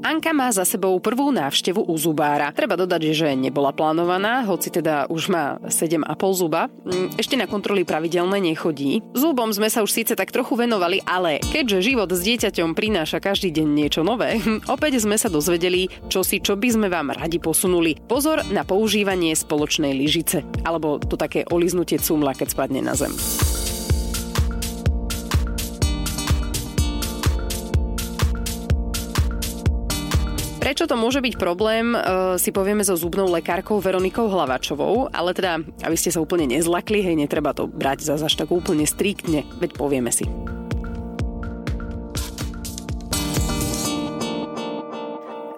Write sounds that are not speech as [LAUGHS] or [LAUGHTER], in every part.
Anka má za sebou prvú návštevu u zubára. Treba dodať, že nebola plánovaná, hoci teda už má 7,5 zuba. Mm, ešte na kontroly pravidelne nechodí. Zubom sme sa už síce tak trochu venovali, ale keďže život s dieťaťom prináša každý deň niečo nové, [LAUGHS] opäť sme sa dozvedeli, čo si čo by sme vám radi posunuli. Pozor na používanie spoločnej lyžice, alebo to také oliznutie cumla, keď spadne na zem. Prečo to môže byť problém, uh, si povieme so zubnou lekárkou Veronikou Hlavačovou, ale teda, aby ste sa úplne nezlakli, hej, netreba to brať za až tak úplne striktne, veď povieme si.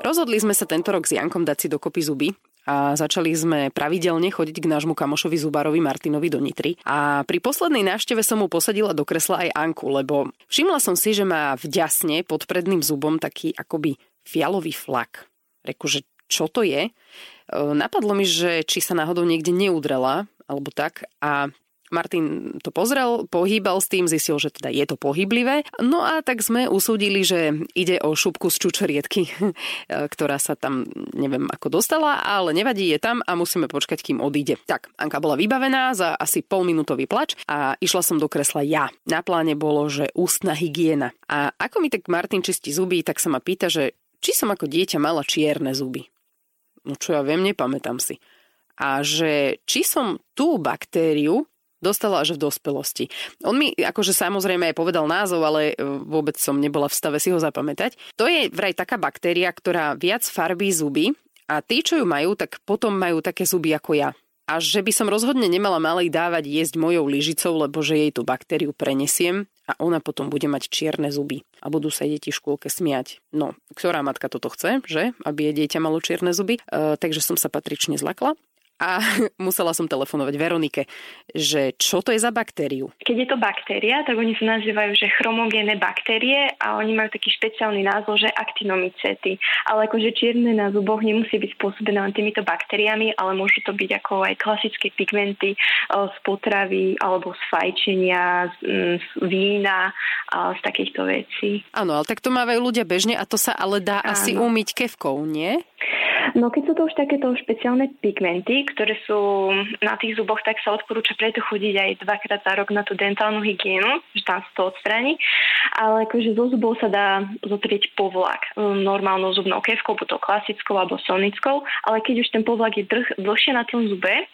Rozhodli sme sa tento rok s Jankom dať si dokopy zuby a začali sme pravidelne chodiť k nášmu kamošovi Zubarovi Martinovi do Nitry. A pri poslednej návšteve som mu posadila do kresla aj Anku, lebo všimla som si, že má v ďasne pod predným zubom taký akoby fialový flak. Reku, že čo to je? Napadlo mi, že či sa náhodou niekde neudrela, alebo tak. A Martin to pozrel, pohýbal s tým, zistil, že teda je to pohyblivé. No a tak sme usúdili, že ide o šupku z čučoriedky, [LAUGHS] ktorá sa tam neviem ako dostala, ale nevadí, je tam a musíme počkať, kým odíde. Tak, Anka bola vybavená za asi polminútový plač a išla som do kresla ja. Na pláne bolo, že ústna hygiena. A ako mi tak Martin čistí zuby, tak sa ma pýta, že či som ako dieťa mala čierne zuby. No čo ja viem, nepamätám si. A že či som tú baktériu dostala až v dospelosti. On mi akože samozrejme aj povedal názov, ale e, vôbec som nebola v stave si ho zapamätať. To je vraj taká baktéria, ktorá viac farbí zuby a tí, čo ju majú, tak potom majú také zuby ako ja. A že by som rozhodne nemala malej dávať jesť mojou lyžicou, lebo že jej tú baktériu prenesiem a ona potom bude mať čierne zuby a budú sa deti v škôlke smiať. No, ktorá matka toto chce, že? Aby jej dieťa malo čierne zuby. E, takže som sa patrične zlakla a [LAUGHS] musela som telefonovať Veronike, že čo to je za baktériu. Keď je to baktéria, tak oni sa nazývajú, že chromogénne baktérie a oni majú taký špeciálny názov, že actinomycety. Ale akože čierne na zuboch nemusí byť spôsobené len týmito baktériami, ale môžu to byť ako aj klasické pigmenty e, z potravy alebo z fajčenia, z, mm, z vína, z takýchto vecí. Áno, ale tak to mávajú ľudia bežne a to sa ale dá Áno. asi umyť kevkou, nie? No keď sú to už takéto špeciálne pigmenty, ktoré sú na tých zuboch, tak sa odporúča preto chodiť aj dvakrát za rok na tú dentálnu hygienu, že tam sa to odstráni. Ale akože zo zubov sa dá zotrieť povlak normálnou zubnou kevkou, buď to klasickou alebo sonickou, ale keď už ten povlak je dlh, dlhšie na tom zube,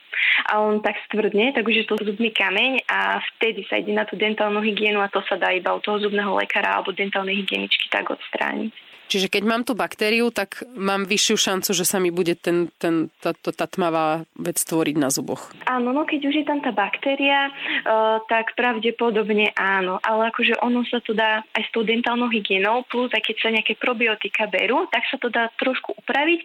a on tak stvrdne, tak už je to zubný kameň a vtedy sa ide na tú dentálnu hygienu a to sa dá iba u toho zubného lekára alebo dentálnej hygieničky tak odstrániť. Čiže keď mám tú baktériu, tak mám vyššiu šancu, že sa mi bude ten, ten, tá, tá, tá tmavá vec tvoriť na zuboch. Áno, no keď už je tam tá baktéria, uh, tak pravdepodobne áno. Ale akože ono sa to dá aj s tou dentálnou hygienou, plus aj keď sa nejaké probiotika berú, tak sa to dá trošku upraviť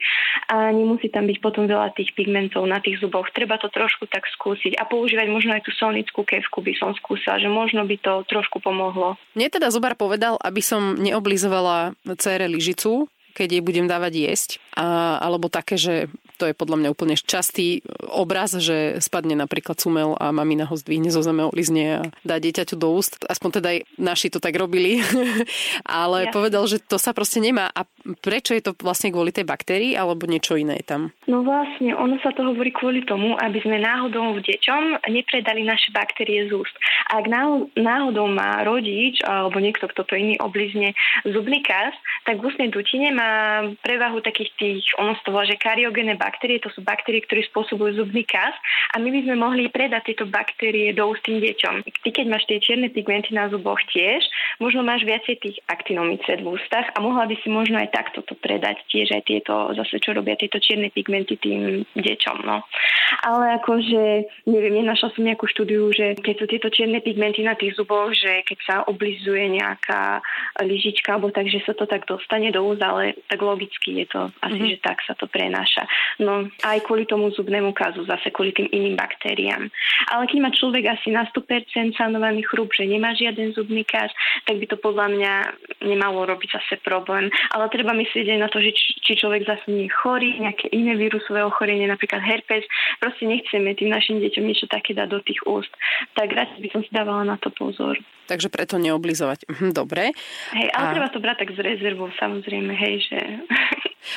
a nemusí tam byť potom veľa tých pigmentov na tých zuboch. Treba to trošku tak skúsiť a používať možno aj tú solnickú kevku by som skúsila, že možno by to trošku pomohlo. Mne teda zubar povedal, aby som neoblizovala cére lyžicu, keď jej budem dávať jesť. A, alebo také, že to je podľa mňa úplne častý obraz, že spadne napríklad sumel a mamina ho zdvihne zo zeme, olizne a dá dieťaťu do úst. Aspoň teda aj naši to tak robili. [LAUGHS] Ale ja. povedal, že to sa proste nemá. A prečo je to vlastne kvôli tej baktérii alebo niečo iné je tam? No vlastne, ono sa to hovorí kvôli tomu, aby sme náhodou v deťom nepredali naše baktérie z úst. Ak náhodou má rodič alebo niekto, kto to iný oblizne zubný kas, tak v ústnej dutine má prevahu takých tých, ono to volá, že kariogénne baktérie, to sú baktérie, ktoré spôsobujú zubný kas a my by sme mohli predať tieto baktérie do úst tým deťom. Ty, keď máš tie čierne pigmenty na zuboch tiež, možno máš viacej tých aktinomicet v ústach a mohla by si možno aj takto to predať tiež aj tieto, zase čo robia tieto čierne pigmenty tým deťom. No. Ale akože, neviem, nenašla som nejakú štúdiu, že keď sú tieto čierne pigmenty na tých zuboch, že keď sa oblizuje nejaká lyžička alebo tak, že sa to tak dostane do úst, ale tak logicky je to asi, mm-hmm. že tak sa to prenáša. No, aj kvôli tomu zubnému kazu, zase kvôli tým iným baktériám. Ale keď má človek asi na 100% sanovaný chrup, že nemá žiaden zubný kaz, tak by to podľa mňa nemalo robiť zase problém. Ale treba myslieť aj na to, že či človek zase nie je chorý, nejaké iné vírusové ochorenie, napríklad herpes. Proste nechceme tým našim deťom niečo také dať do tých úst. Tak rád by som si dávala na to pozor. Takže preto neoblizovať. Mhm, dobre. Hej, ale a... treba to brať tak z rezervou, samozrejme, hej, že...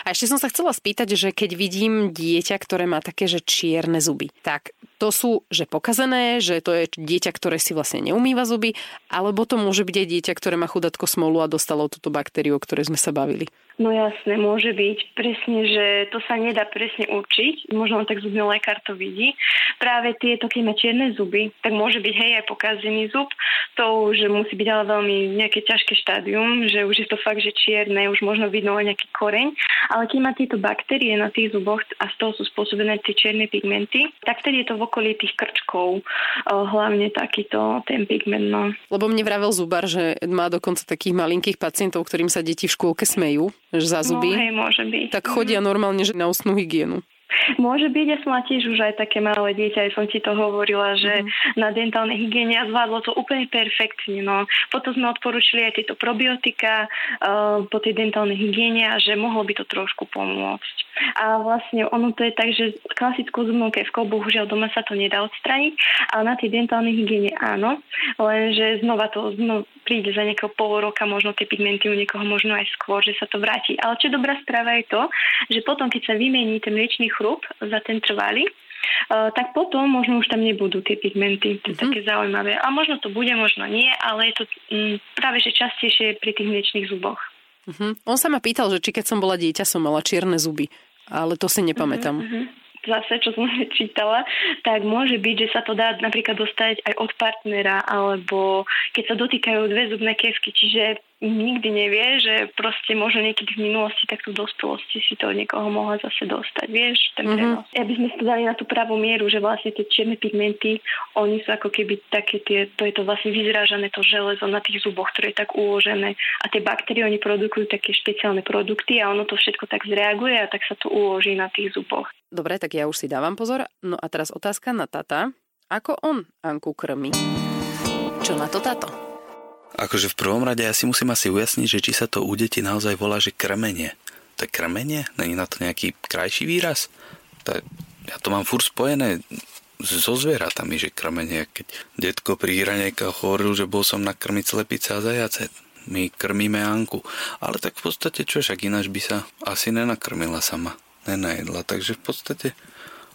A ešte som sa chcela spýtať, že keď vidím dieťa, ktoré má také, že čierne zuby, tak to sú, že pokazené, že to je dieťa, ktoré si vlastne neumýva zuby, alebo to môže byť aj dieťa, ktoré má chudatko smolu a dostalo túto baktériu, o ktorej sme sa bavili. No jasné, môže byť. Presne, že to sa nedá presne určiť. Možno tak zubný lekár to vidí. Práve tieto, keď má čierne zuby, tak môže byť hej aj pokazený zub. To už musí byť ale veľmi nejaké ťažké štádium, že už je to fakt, že čierne, už možno vidno len nejaký koreň. Ale keď má tieto baktérie na tých zuboch a z toho sú spôsobené tie čierne pigmenty, tak vtedy je to v okolí tých krčkov hlavne takýto ten pigment. No. Lebo mne vravel zubar, že má dokonca takých malinkých pacientov, ktorým sa deti v škôlke smejú za zuby, no, hej, môže byť. tak chodia normálne že na ústnu hygienu. Môže byť, ja som mala tiež už aj také malé dieťa, aj som ti to hovorila, že mm. na dentálnej hygiene a zvládlo to úplne perfektne. No. Potom sme odporúčili aj tieto probiotika uh, po tej dentálnej hygiene a že mohlo by to trošku pomôcť. A vlastne ono to je tak, že klasickou zubnou kevkou bohužiaľ doma sa to nedá odstraniť, ale na tej dentálnej hygiene áno, lenže znova to znova príde za nejakého pol roka, možno tie pigmenty u niekoho možno aj skôr, že sa to vráti. Ale čo dobrá správa je to, že potom, keď sa vymení ten mliečný chrup za ten trvalý, Uh, tak potom možno už tam nebudú tie pigmenty. To je mm-hmm. také zaujímavé. A možno to bude, možno nie, ale je to mm, práve že častejšie pri tých mliečných zuboch. Mm-hmm. On sa ma pýtal, že či keď som bola dieťa, som mala čierne zuby ale to si nepamätám. Uh-huh zase, čo som [LAUGHS] čítala, tak môže byť, že sa to dá napríklad dostať aj od partnera, alebo keď sa dotýkajú dve zubné kievky, čiže nikdy nevie, že proste možno niekedy v minulosti, tak v dospelosti si to od niekoho mohla zase dostať, vieš, ten prenos. Mm-hmm. Aby sme to dali na tú pravú mieru, že vlastne tie čierne pigmenty, oni sú ako keby také tie, to je to vlastne vyzrážané to železo na tých zuboch, ktoré je tak uložené a tie baktérie, oni produkujú také špeciálne produkty a ono to všetko tak zreaguje a tak sa to uloží na tých zuboch. Dobre, tak ja už si dávam pozor. No a teraz otázka na tata. Ako on Anku krmi? Čo na to táto? Akože v prvom rade ja si musím asi ujasniť, že či sa to u detí naozaj volá, že krmenie. To je krmenie? Není na to nejaký krajší výraz? To je, ja to mám fur spojené so zvieratami, že krmenie. Keď detko pri hranejka hovoril, že bol som nakrmiť slepice a zajace, my krmíme Anku. Ale tak v podstate čo, však ináč by sa asi nenakrmila sama. Nenajedla. Takže v podstate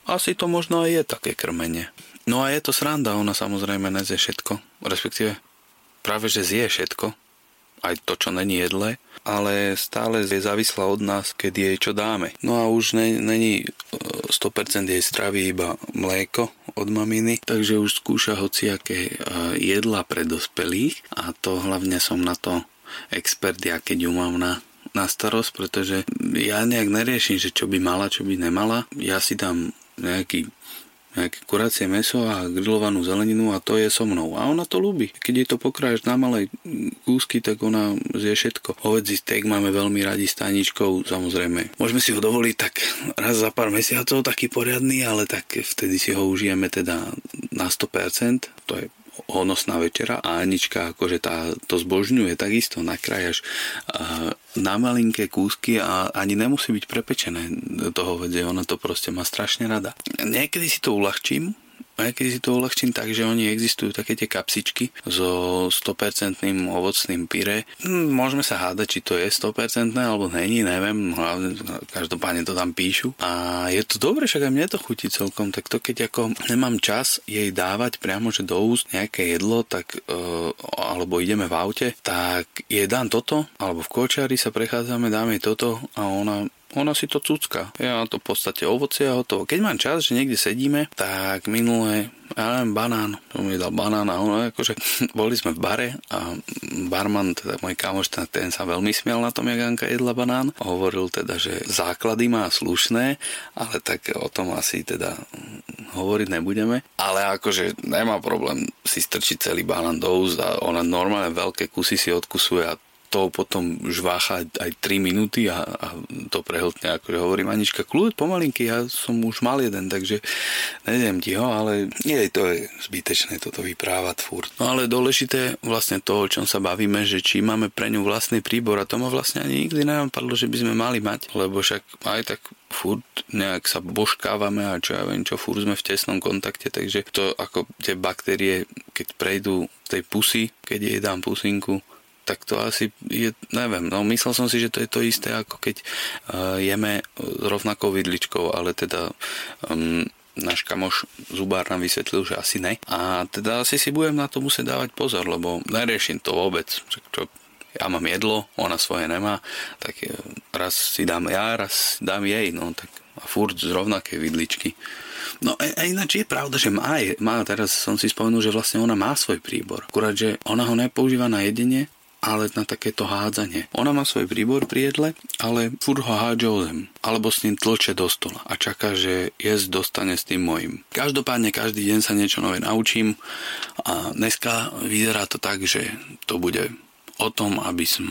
asi to možno aj je také krmenie. No a je to sranda, ona samozrejme nezie všetko, respektíve práve že zje všetko, aj to, čo není jedle, ale stále je závislá od nás, keď jej čo dáme. No a už není 100% e, jej stravy iba mlieko od maminy, takže už skúša hociaké e, jedla pre dospelých. A to hlavne som na to expert, ja keď ju mám na na starosť, pretože ja nejak neriešim, že čo by mala, čo by nemala. Ja si dám nejaký nejaké kuracie meso a grillovanú zeleninu a to je so mnou. A ona to ľúbi. Keď jej to pokrájaš na malé kúsky, tak ona zje všetko. Hovedzí steak máme veľmi radi s tajničkou, samozrejme. Môžeme si ho dovoliť tak raz za pár mesiacov, taký poriadny, ale tak vtedy si ho užijeme teda na 100%. To je honosná večera a Anička akože tá, to zbožňuje takisto, nakrájaš uh, na malinké kúsky a ani nemusí byť prepečené toho vedie, ona to proste má strašne rada. Niekedy si to uľahčím, a keď si to uľahčím tak, že oni existujú také tie kapsičky so 100% ovocným pyre. Hm, môžeme sa hádať, či to je 100% alebo není, neviem, hlavne každopádne to tam píšu. A je to dobre, však aj mne to chutí celkom, tak to keď ako nemám čas jej dávať priamo, že do úst nejaké jedlo, tak uh, alebo ideme v aute, tak jej dám toto, alebo v kočári sa prechádzame, dám jej toto a ona ona si to cucka. Ja to v podstate ovocie a hotovo. Keď mám čas, že niekde sedíme, tak minulé ja neviem, banán, to mi dal banán a ono, akože [LAUGHS] boli sme v bare a barman, teda môj kamoš, ten sa veľmi smial na tom, jak Anka jedla banán. Hovoril teda, že základy má slušné, ale tak o tom asi teda hovoriť nebudeme. Ale akože nemá problém si strčiť celý banán do úst a ona normálne veľké kusy si odkusuje a to potom žvácha aj 3 minúty a, a to prehltne, ako hovorím Anička, kľud pomalinky, ja som už mal jeden, takže nejdem ti ho, ale nie, to je zbytečné toto vyprávať furt. No ale dôležité vlastne to, o čom sa bavíme, že či máme pre ňu vlastný príbor a to ma vlastne ani nikdy nenapadlo, že by sme mali mať, lebo však aj tak furt nejak sa božkávame a čo ja viem čo, furt sme v tesnom kontakte, takže to ako tie baktérie, keď prejdú tej pusy, keď jej dám pusinku, tak to asi je, neviem, no myslel som si, že to je to isté, ako keď uh, jeme rovnakou vidličkou, ale teda um, náš kamoš zubár nám vysvetlil, že asi ne. A teda asi si budem na to musieť dávať pozor, lebo neriešim to vôbec. Čo, ja mám jedlo, ona svoje nemá, tak e, raz si dám ja, raz dám jej, no tak a furt z rovnakej vidličky. No a, a ináč je pravda, že má, má, teraz som si spomenul, že vlastne ona má svoj príbor. Akurát, že ona ho nepoužíva na jedenie, ale na takéto hádzanie. Ona má svoj príbor pri jedle, ale furt ho hádže o zem. Alebo s ním tlče do stola a čaká, že jesť dostane s tým mojim. Každopádne každý deň sa niečo nové naučím a dneska vyzerá to tak, že to bude o tom, aby som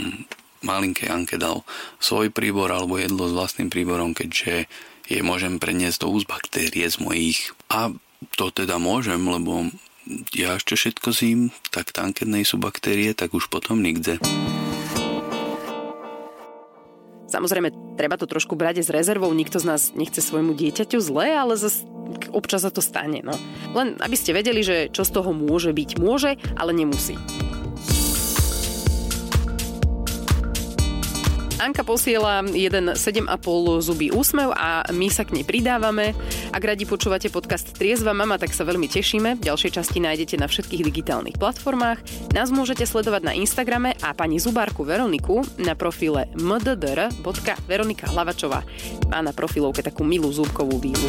malinkej Anke dal svoj príbor alebo jedlo s vlastným príborom, keďže je môžem preniesť do úst baktérie z mojich. A to teda môžem, lebo ja ešte všetko zím, tak tam, keď nejsú baktérie, tak už potom nikde. Samozrejme, treba to trošku brať s rezervou. Nikto z nás nechce svojmu dieťaťu zle, ale zase občas sa to stane. No. Len aby ste vedeli, že čo z toho môže byť, môže, ale nemusí. Anka posiela jeden 7,5 zuby úsmev a my sa k nej pridávame. Ak radi počúvate podcast Triezva mama, tak sa veľmi tešíme. Ďalšie časti nájdete na všetkých digitálnych platformách. Nás môžete sledovať na Instagrame a pani zubárku Veroniku na profile mddr.veronika Hlavačová. Má na profilovke takú milú zúbkovú výlu.